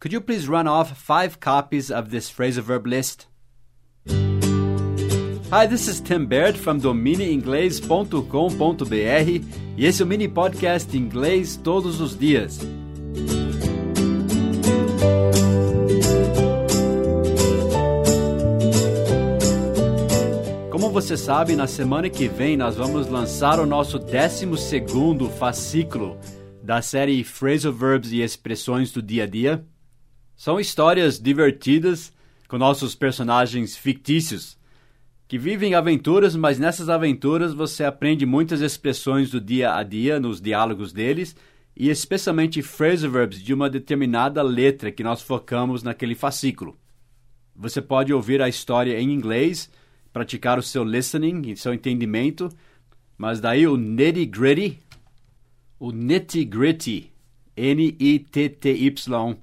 Could you please run off five copies of this phrasal verb list? Hi, this is Tim Baird from domineinglês.com.br e esse é o mini podcast Inglês Todos os Dias. Como você sabe, na semana que vem nós vamos lançar o nosso 12 fascículo da série Phrasal Verbs e Expressões do Dia a Dia. São histórias divertidas com nossos personagens fictícios que vivem aventuras, mas nessas aventuras você aprende muitas expressões do dia a dia nos diálogos deles e especialmente phrasal verbs de uma determinada letra que nós focamos naquele fascículo. Você pode ouvir a história em inglês, praticar o seu listening seu entendimento, mas daí o nitty gritty, o nitty gritty, N-I-T-T-Y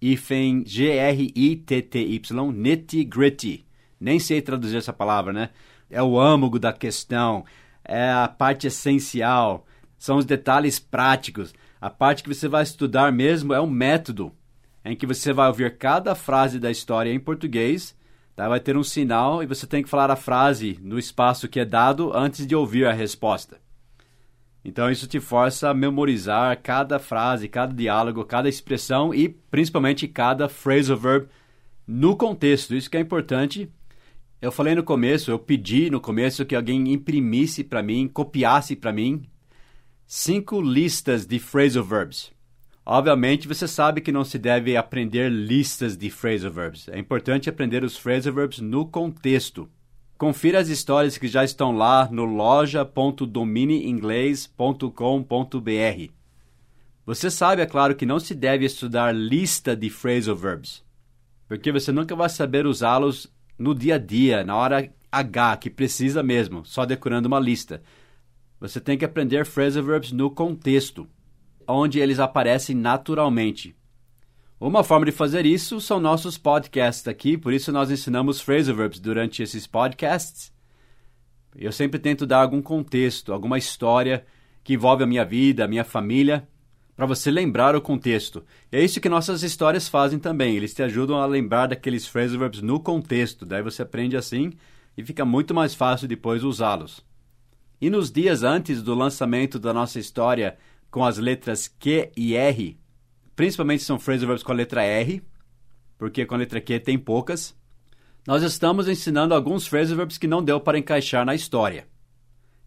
hífen G-R-I-T-T-Y, nitty gritty. Nem sei traduzir essa palavra, né? É o âmago da questão, é a parte essencial, são os detalhes práticos. A parte que você vai estudar mesmo é um método, em que você vai ouvir cada frase da história em português, tá? vai ter um sinal e você tem que falar a frase no espaço que é dado antes de ouvir a resposta. Então isso te força a memorizar cada frase, cada diálogo, cada expressão e principalmente cada phrasal verb no contexto. Isso que é importante. Eu falei no começo, eu pedi no começo que alguém imprimisse para mim, copiasse para mim cinco listas de phrasal verbs. Obviamente, você sabe que não se deve aprender listas de phrasal verbs. É importante aprender os phrasal verbs no contexto. Confira as histórias que já estão lá no loja.domineinglês.com.br. Você sabe, é claro, que não se deve estudar lista de phrasal verbs, porque você nunca vai saber usá-los no dia a dia, na hora H, que precisa mesmo, só decorando uma lista. Você tem que aprender phrasal verbs no contexto, onde eles aparecem naturalmente. Uma forma de fazer isso são nossos podcasts aqui, por isso nós ensinamos phrasal verbs durante esses podcasts. Eu sempre tento dar algum contexto, alguma história que envolve a minha vida, a minha família, para você lembrar o contexto. E é isso que nossas histórias fazem também, eles te ajudam a lembrar daqueles phrasal verbs no contexto, daí você aprende assim e fica muito mais fácil depois usá-los. E nos dias antes do lançamento da nossa história com as letras Q e R, principalmente são phrasal verbs com a letra R, porque com a letra Q tem poucas. Nós estamos ensinando alguns phrasal verbs que não deu para encaixar na história.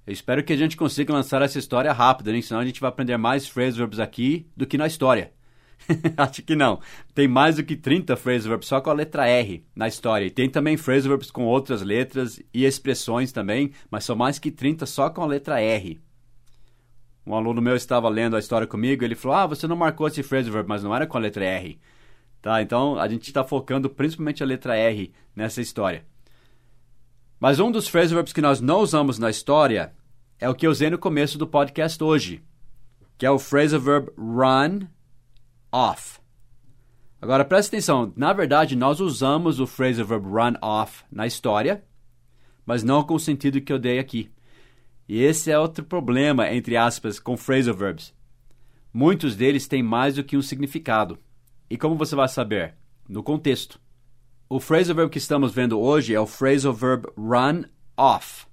Eu espero que a gente consiga lançar essa história rápida, né? senão a gente vai aprender mais phrasal verbs aqui do que na história. Acho que não. Tem mais do que 30 phrasal verbs só com a letra R na história. E tem também phrasal verbs com outras letras e expressões também, mas são mais que 30 só com a letra R. Um aluno meu estava lendo a história comigo, ele falou: "Ah, você não marcou esse phrasal verb, mas não era com a letra R". Tá? Então, a gente está focando principalmente a letra R nessa história. Mas um dos phrasal verbs que nós não usamos na história é o que eu usei no começo do podcast hoje, que é o phrasal verb run off. Agora presta atenção, na verdade nós usamos o phrasal verb run off na história, mas não com o sentido que eu dei aqui. E esse é outro problema, entre aspas, com phrasal verbs. Muitos deles têm mais do que um significado. E como você vai saber? No contexto. O phrasal verb que estamos vendo hoje é o phrasal verb run off.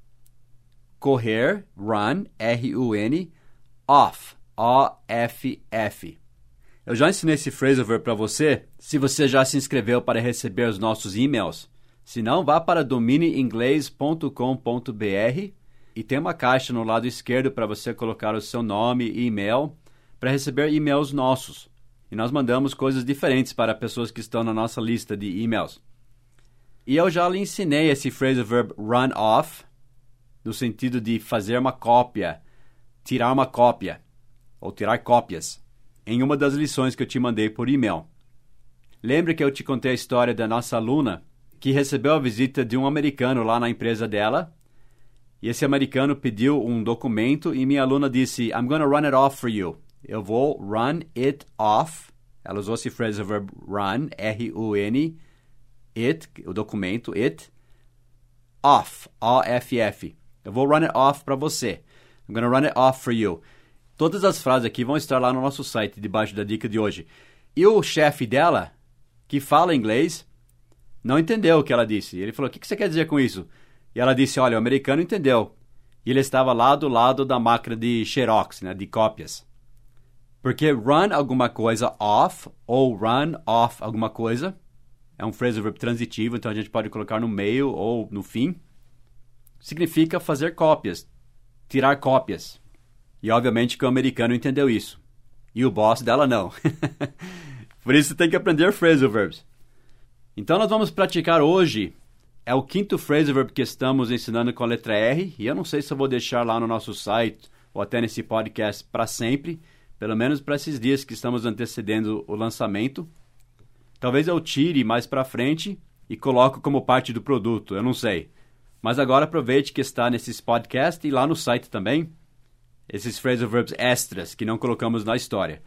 Correr, run, R-U-N, off, O-F-F. Eu já ensinei esse phrasal verb para você. Se você já se inscreveu para receber os nossos e-mails, se não, vá para domineinglês.com.br e tem uma caixa no lado esquerdo para você colocar o seu nome e e-mail para receber e-mails nossos. E nós mandamos coisas diferentes para pessoas que estão na nossa lista de e-mails. E eu já lhe ensinei esse phrasal verb run off, no sentido de fazer uma cópia, tirar uma cópia, ou tirar cópias, em uma das lições que eu te mandei por e-mail. Lembre que eu te contei a história da nossa aluna que recebeu a visita de um americano lá na empresa dela e esse americano pediu um documento e minha aluna disse: I'm gonna run it off for you. Eu vou run it off. Ela usou esse phrasal verb run, R-U-N, it, o documento, it, off, O-F-F. Eu vou run it off para você. I'm gonna run it off for you. Todas as frases aqui vão estar lá no nosso site, debaixo da dica de hoje. E o chefe dela que fala inglês, não entendeu o que ela disse. Ele falou: O que, você quer dizer com isso? E ela disse: Olha, o americano entendeu. E ele estava lá do lado da máquina de xerox, né, de cópias. Porque run alguma coisa off ou run off alguma coisa é um phrasal verb transitivo, então a gente pode colocar no meio ou no fim. Significa fazer cópias, tirar cópias. E obviamente que o americano entendeu isso. E o boss dela não. Por isso tem que aprender phrasal verbs. Então nós vamos praticar hoje. É o quinto phrasal verb que estamos ensinando com a letra R. E eu não sei se eu vou deixar lá no nosso site ou até nesse podcast para sempre. Pelo menos para esses dias que estamos antecedendo o lançamento. Talvez eu tire mais para frente e coloque como parte do produto, eu não sei. Mas agora aproveite que está nesses podcasts e lá no site também, esses phrasal verbs extras que não colocamos na história.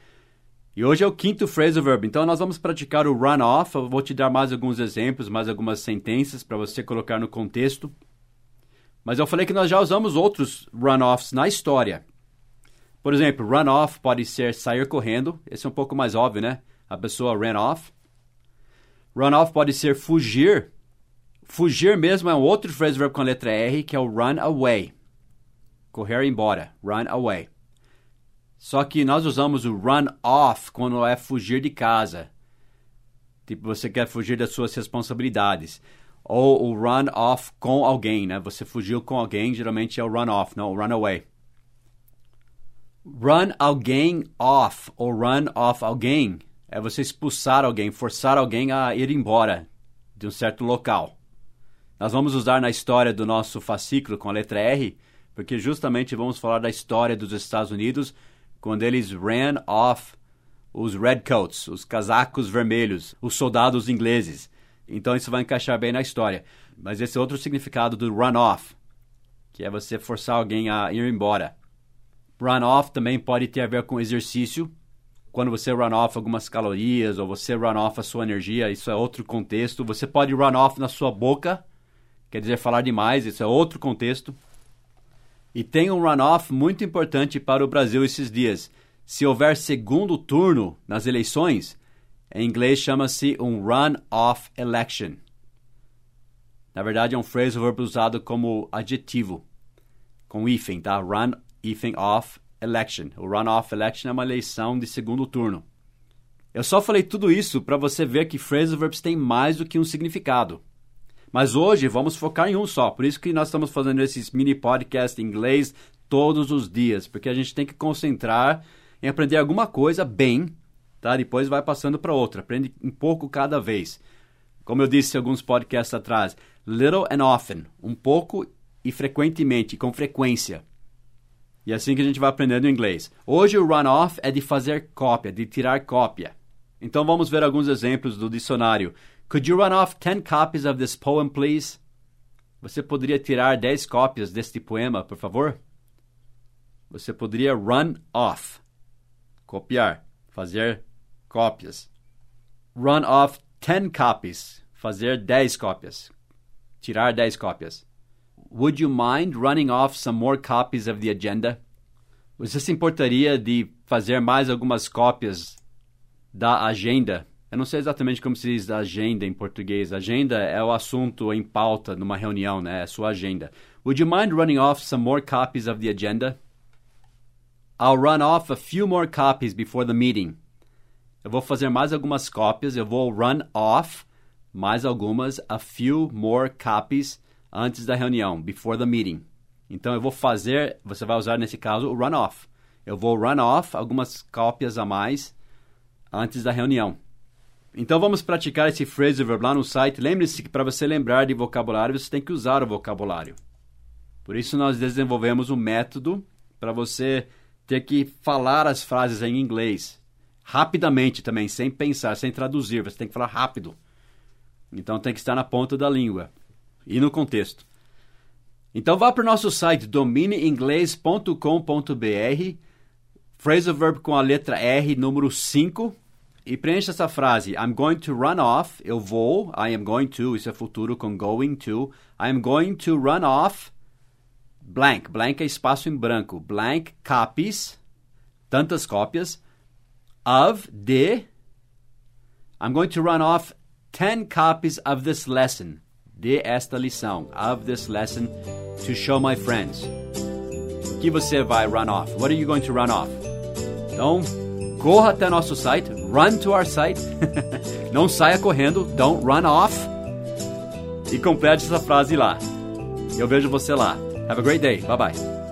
E hoje é o quinto phrasal verb, então nós vamos praticar o run off. Eu vou te dar mais alguns exemplos, mais algumas sentenças para você colocar no contexto. Mas eu falei que nós já usamos outros run offs na história. Por exemplo, run off pode ser sair correndo, esse é um pouco mais óbvio, né? A pessoa ran off. Run off pode ser fugir. Fugir mesmo é um outro phrasal verb com a letra R, que é o run away. Correr embora. Run away. Só que nós usamos o run off quando é fugir de casa. Tipo, você quer fugir das suas responsabilidades. Ou o run off com alguém, né? Você fugiu com alguém, geralmente é o run off, não o run away. Run alguém off ou run off alguém é você expulsar alguém, forçar alguém a ir embora de um certo local. Nós vamos usar na história do nosso fascículo com a letra R, porque justamente vamos falar da história dos Estados Unidos quando eles ran off os redcoats, os casacos vermelhos, os soldados ingleses. Então isso vai encaixar bem na história. Mas esse é outro significado do run off, que é você forçar alguém a ir embora. Run off também pode ter a ver com exercício, quando você run off algumas calorias ou você run off a sua energia, isso é outro contexto. Você pode run off na sua boca, quer dizer falar demais, isso é outro contexto. E tem um runoff muito importante para o Brasil esses dias. Se houver segundo turno nas eleições, em inglês chama-se um run-off election. Na verdade, é um phrasal verb usado como adjetivo, com hífen, tá? Run, hífen, off, election. O runoff election é uma eleição de segundo turno. Eu só falei tudo isso para você ver que phrasal verbs têm mais do que um significado. Mas hoje vamos focar em um só. Por isso que nós estamos fazendo esses mini podcasts em inglês todos os dias, porque a gente tem que concentrar em aprender alguma coisa bem, tá? Depois vai passando para outra. Aprende um pouco cada vez. Como eu disse em alguns podcasts atrás, little and often, um pouco e frequentemente, com frequência. E é assim que a gente vai aprendendo inglês. Hoje o run-off é de fazer cópia, de tirar cópia. Então vamos ver alguns exemplos do dicionário. Could you run off 10 copies of this poem, please? Você poderia tirar 10 cópias deste poema, por favor? Você poderia run off. Copiar. Fazer cópias. Run off 10 copies. Fazer 10 cópias. Tirar 10 cópias. Would you mind running off some more copies of the agenda? Você se importaria de fazer mais algumas cópias da agenda? Eu não sei exatamente como se diz agenda em português. Agenda é o assunto em pauta numa reunião, né? É sua agenda. Would you mind running off some more copies of the agenda? I'll run off a few more copies before the meeting. Eu vou fazer mais algumas cópias. Eu vou run off mais algumas, a few more copies antes da reunião, before the meeting. Então eu vou fazer, você vai usar nesse caso o run off. Eu vou run off algumas cópias a mais antes da reunião. Então vamos praticar esse phrasal verb lá no site. Lembre-se que para você lembrar de vocabulário, você tem que usar o vocabulário. Por isso nós desenvolvemos um método para você ter que falar as frases em inglês rapidamente também, sem pensar, sem traduzir. Você tem que falar rápido. Então tem que estar na ponta da língua e no contexto. Então vá para o nosso site domineinglês.com.br, phrasal verb com a letra R, número 5, e preencha essa frase. I'm going to run off, eu vou, I am going to, isso é futuro com going to. I am going to run off, blank, blank é espaço em branco, blank copies, tantas cópias, of, de, I'm going to run off 10 copies of this lesson. De esta lição. Of this lesson to show my friends. O que você vai run off? What are you going to run off? Então, corra até nosso site. Run to our site. Não saia correndo. Don't run off. E complete essa frase lá. Eu vejo você lá. Have a great day. Bye bye.